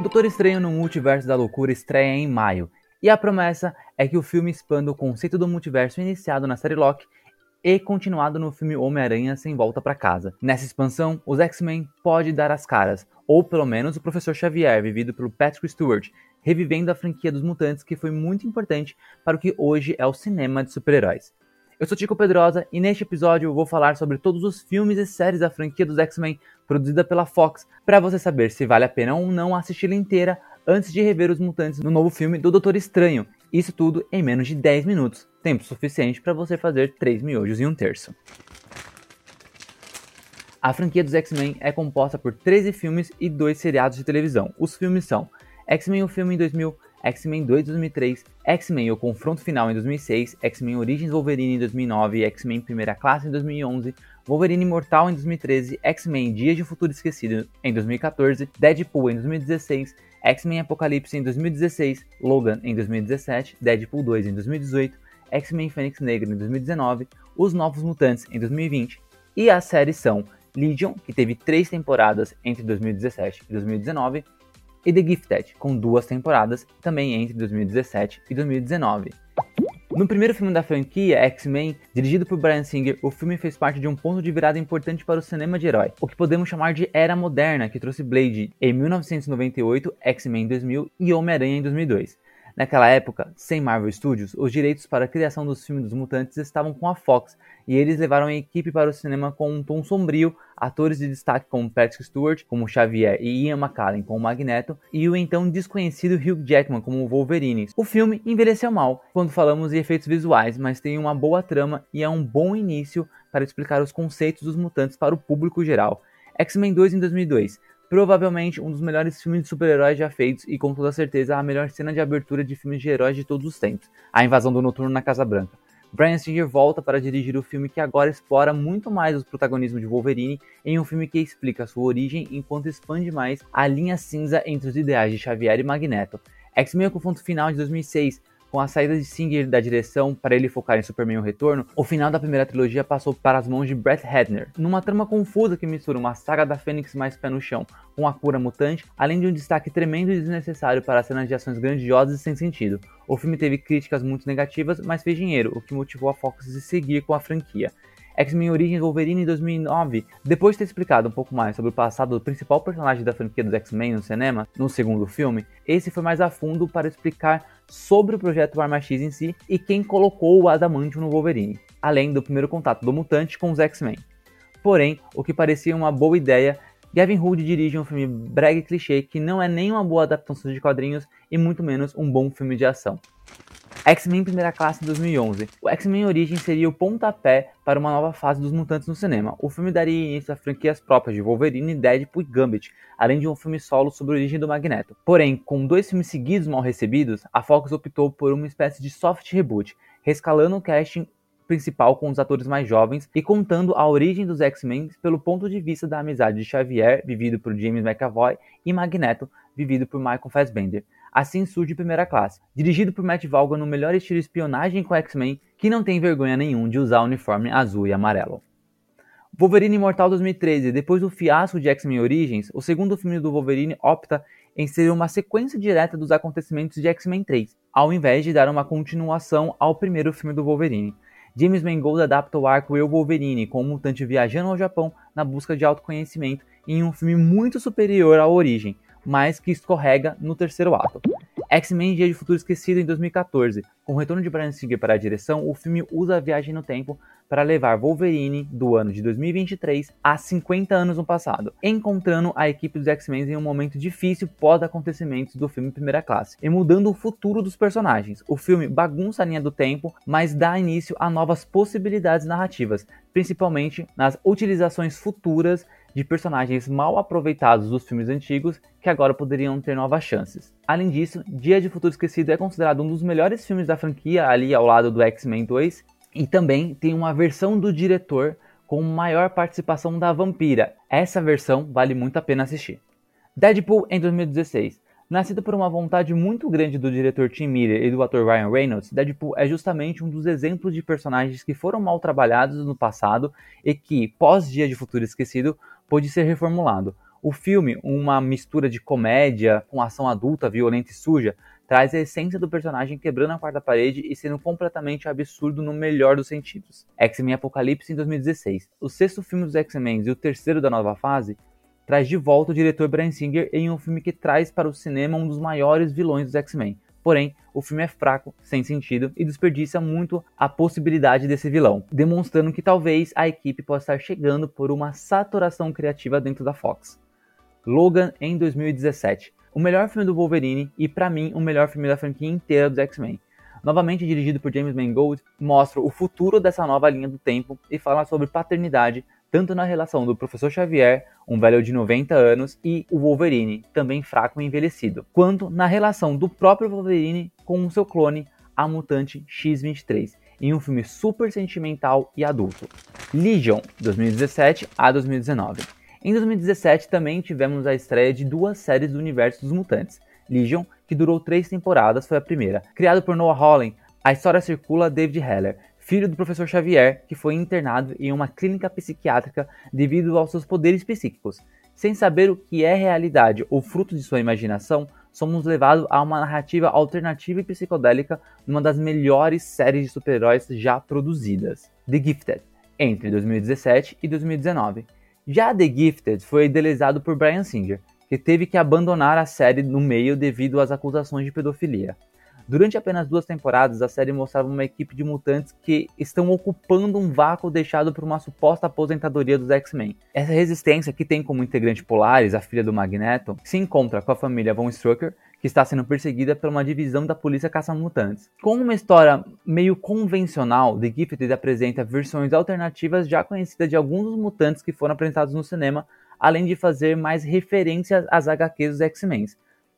Doutor Estranho no Multiverso da Loucura estreia em maio, e a promessa é que o filme expanda o conceito do multiverso iniciado na série Loki e continuado no filme Homem-Aranha Sem Volta para Casa. Nessa expansão, os X-Men podem dar as caras, ou pelo menos o Professor Xavier, vivido pelo Patrick Stewart, revivendo a franquia dos mutantes que foi muito importante para o que hoje é o cinema de super-heróis. Eu sou Tico Pedrosa e neste episódio eu vou falar sobre todos os filmes e séries da franquia dos X-Men produzida pela Fox, para você saber se vale a pena ou não assisti-la inteira antes de rever os mutantes no novo filme do Doutor Estranho. Isso tudo em menos de 10 minutos, tempo suficiente para você fazer 3 miojos em um terço. A franquia dos X-Men é composta por 13 filmes e 2 seriados de televisão. Os filmes são X-Men o filme em 2000, X-Men 2 em 2003, X-Men O Confronto Final em 2006, X-Men Origins Wolverine em 2009, X-Men Primeira Classe em 2011, Wolverine Imortal em 2013, X-Men Dias de um Futuro Esquecido em 2014, Deadpool em 2016, X-Men Apocalipse em 2016, Logan em 2017, Deadpool 2 em 2018, X-Men Fênix Negra em 2019, Os Novos Mutantes em 2020 e as séries são Legion, que teve três temporadas entre 2017 e 2019, e The Gifted, com duas temporadas, também entre 2017 e 2019. No primeiro filme da franquia, X-Men, dirigido por Bryan Singer, o filme fez parte de um ponto de virada importante para o cinema de herói, o que podemos chamar de Era Moderna, que trouxe Blade em 1998, X-Men em 2000 e Homem-Aranha em 2002. Naquela época, sem Marvel Studios, os direitos para a criação dos filmes dos mutantes estavam com a Fox, e eles levaram a equipe para o cinema com um tom sombrio, atores de destaque como Patrick Stewart, como Xavier e Ian McKellen como Magneto, e o então desconhecido Hugh Jackman como Wolverine. O filme envelheceu mal quando falamos de efeitos visuais, mas tem uma boa trama e é um bom início para explicar os conceitos dos mutantes para o público geral. X-Men 2 em 2002 provavelmente um dos melhores filmes de super-heróis já feitos e com toda certeza a melhor cena de abertura de filmes de heróis de todos os tempos, a invasão do Noturno na Casa Branca. Brian Singer volta para dirigir o filme que agora explora muito mais o protagonismo de Wolverine em um filme que explica sua origem enquanto expande mais a linha cinza entre os ideais de Xavier e Magneto. X-Men Confronto Final de 2006 com a saída de Singer da direção para ele focar em Superman O Retorno, o final da primeira trilogia passou para as mãos de Brett Hadner, numa trama confusa que mistura uma saga da Fênix mais pé no chão com a cura mutante, além de um destaque tremendo e desnecessário para cenas de ações grandiosas e sem sentido. O filme teve críticas muito negativas, mas fez dinheiro, o que motivou a Fox a seguir com a franquia. X-Men Origins Wolverine em 2009, depois de ter explicado um pouco mais sobre o passado do principal personagem da franquia dos X-Men no cinema, no segundo filme, esse foi mais a fundo para explicar sobre o projeto Arma X em si e quem colocou o Adamantium no Wolverine, além do primeiro contato do mutante com os X-Men. Porém, o que parecia uma boa ideia, Gavin Hood dirige um filme brega e clichê que não é nem uma boa adaptação de quadrinhos e muito menos um bom filme de ação. X-Men Primeira Classe 2011. O X-Men Origem seria o pontapé para uma nova fase dos mutantes no cinema. O filme daria início a franquias próprias de Wolverine, Deadpool e Gambit, além de um filme solo sobre a origem do Magneto. Porém, com dois filmes seguidos mal recebidos, a Fox optou por uma espécie de soft reboot, rescalando o casting principal com os atores mais jovens e contando a origem dos X-Men pelo ponto de vista da amizade de Xavier, vivido por James McAvoy, e Magneto, vivido por Michael Fassbender. Assim surge Primeira Classe, dirigido por Matt Vaughan no melhor estilo espionagem com X-Men, que não tem vergonha nenhum de usar uniforme azul e amarelo. Wolverine Imortal 2013, depois do fiasco de X-Men Origins, o segundo filme do Wolverine opta em ser uma sequência direta dos acontecimentos de X-Men 3, ao invés de dar uma continuação ao primeiro filme do Wolverine. James Mangold adapta o arco Eu Wolverine com um mutante viajando ao Japão na busca de autoconhecimento em um filme muito superior à origem, mas que escorrega no terceiro ato. X-Men Dia de Futuro Esquecido em 2014. Com o retorno de Brian Singer para a direção, o filme usa a viagem no tempo para levar Wolverine do ano de 2023 a 50 anos no passado, encontrando a equipe dos X-Men em um momento difícil pós-acontecimentos do filme Primeira Classe e mudando o futuro dos personagens. O filme bagunça a linha do tempo, mas dá início a novas possibilidades narrativas, principalmente nas utilizações futuras de personagens mal aproveitados dos filmes antigos que agora poderiam ter novas chances. Além disso, Dia de Futuro Esquecido é considerado um dos melhores filmes da franquia, ali ao lado do X-Men 2, e também tem uma versão do diretor com maior participação da vampira. Essa versão vale muito a pena assistir. Deadpool em 2016. Nascido por uma vontade muito grande do diretor Tim Miller e do ator Ryan Reynolds, Deadpool é justamente um dos exemplos de personagens que foram mal trabalhados no passado e que, pós Dia de Futuro Esquecido, pôde ser reformulado. O filme, uma mistura de comédia com ação adulta, violenta e suja, traz a essência do personagem quebrando a quarta parede e sendo completamente absurdo no melhor dos sentidos. X-Men Apocalipse em 2016. O sexto filme dos X-Men e o terceiro da nova fase traz de volta o diretor Brian Singer em um filme que traz para o cinema um dos maiores vilões dos X-Men. Porém, o filme é fraco, sem sentido e desperdiça muito a possibilidade desse vilão, demonstrando que talvez a equipe possa estar chegando por uma saturação criativa dentro da Fox. Logan em 2017 o melhor filme do Wolverine e, para mim, o melhor filme da franquia inteira dos X-Men. Novamente dirigido por James Mangold, mostra o futuro dessa nova linha do tempo e fala sobre paternidade, tanto na relação do Professor Xavier, um velho de 90 anos, e o Wolverine, também fraco e envelhecido, quanto na relação do próprio Wolverine com o seu clone, a mutante X-23, em um filme super sentimental e adulto. Legion, 2017 a 2019. Em 2017 também tivemos a estreia de duas séries do universo dos mutantes. Legion, que durou três temporadas, foi a primeira. Criado por Noah Holland, a história circula David Heller, filho do professor Xavier, que foi internado em uma clínica psiquiátrica devido aos seus poderes psíquicos. Sem saber o que é realidade ou fruto de sua imaginação, somos levados a uma narrativa alternativa e psicodélica numa das melhores séries de super-heróis já produzidas, The Gifted, entre 2017 e 2019. Já The Gifted foi idealizado por Brian Singer, que teve que abandonar a série no meio devido às acusações de pedofilia. Durante apenas duas temporadas, a série mostrava uma equipe de mutantes que estão ocupando um vácuo deixado por uma suposta aposentadoria dos X-Men. Essa resistência, que tem como integrante Polaris, a filha do Magneto, se encontra com a família Von Strucker, que está sendo perseguida por uma divisão da polícia caça-mutantes. Com uma história meio convencional, The Gifted apresenta versões alternativas já conhecidas de alguns dos mutantes que foram apresentados no cinema, além de fazer mais referências às HQs dos X-Men.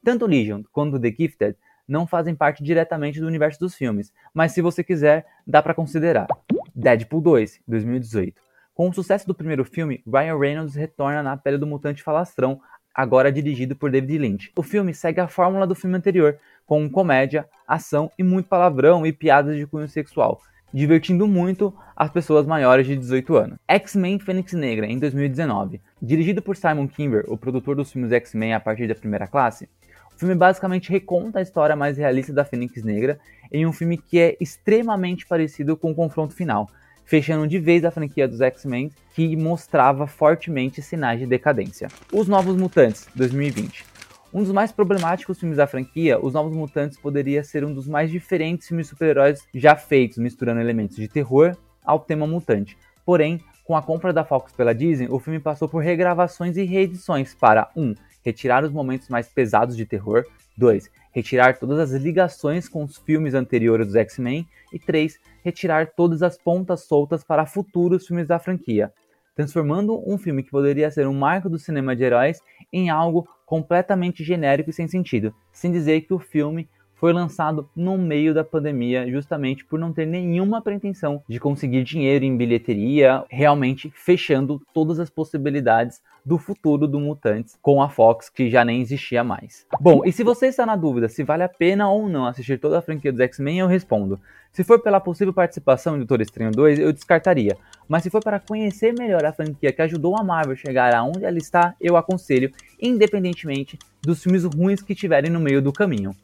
Tanto Legion quanto The Gifted não fazem parte diretamente do universo dos filmes, mas se você quiser, dá para considerar. Deadpool 2, 2018. Com o sucesso do primeiro filme, Ryan Reynolds retorna na pele do mutante falastrão agora dirigido por David Lynch. O filme segue a fórmula do filme anterior, com comédia, ação e muito palavrão e piadas de cunho sexual, divertindo muito as pessoas maiores de 18 anos. X-Men Fênix Negra, em 2019. Dirigido por Simon Kimber, o produtor dos filmes X-Men a partir da primeira classe, o filme basicamente reconta a história mais realista da Fênix Negra em um filme que é extremamente parecido com o confronto final, fechando de vez a franquia dos X-Men, que mostrava fortemente sinais de decadência. Os Novos Mutantes, 2020. Um dos mais problemáticos filmes da franquia, Os Novos Mutantes poderia ser um dos mais diferentes filmes super-heróis já feitos, misturando elementos de terror ao tema mutante. Porém, com a compra da Fox pela Disney, o filme passou por regravações e reedições para 1. Um, retirar os momentos mais pesados de terror, 2 retirar todas as ligações com os filmes anteriores dos X-Men e 3. Retirar todas as pontas soltas para futuros filmes da franquia, transformando um filme que poderia ser um marco do cinema de heróis em algo completamente genérico e sem sentido, sem dizer que o filme foi lançado no meio da pandemia, justamente por não ter nenhuma pretensão de conseguir dinheiro em bilheteria, realmente fechando todas as possibilidades do futuro do Mutantes com a Fox, que já nem existia mais. Bom, e se você está na dúvida se vale a pena ou não assistir toda a franquia dos X-Men, eu respondo. Se for pela possível participação de Doutor Estranho 2, eu descartaria. Mas se for para conhecer melhor a franquia que ajudou a Marvel chegar aonde ela está, eu aconselho, independentemente dos filmes ruins que tiverem no meio do caminho.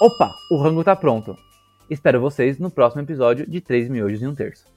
Opa, o rango tá pronto. Espero vocês no próximo episódio de 3 miojos e um terço.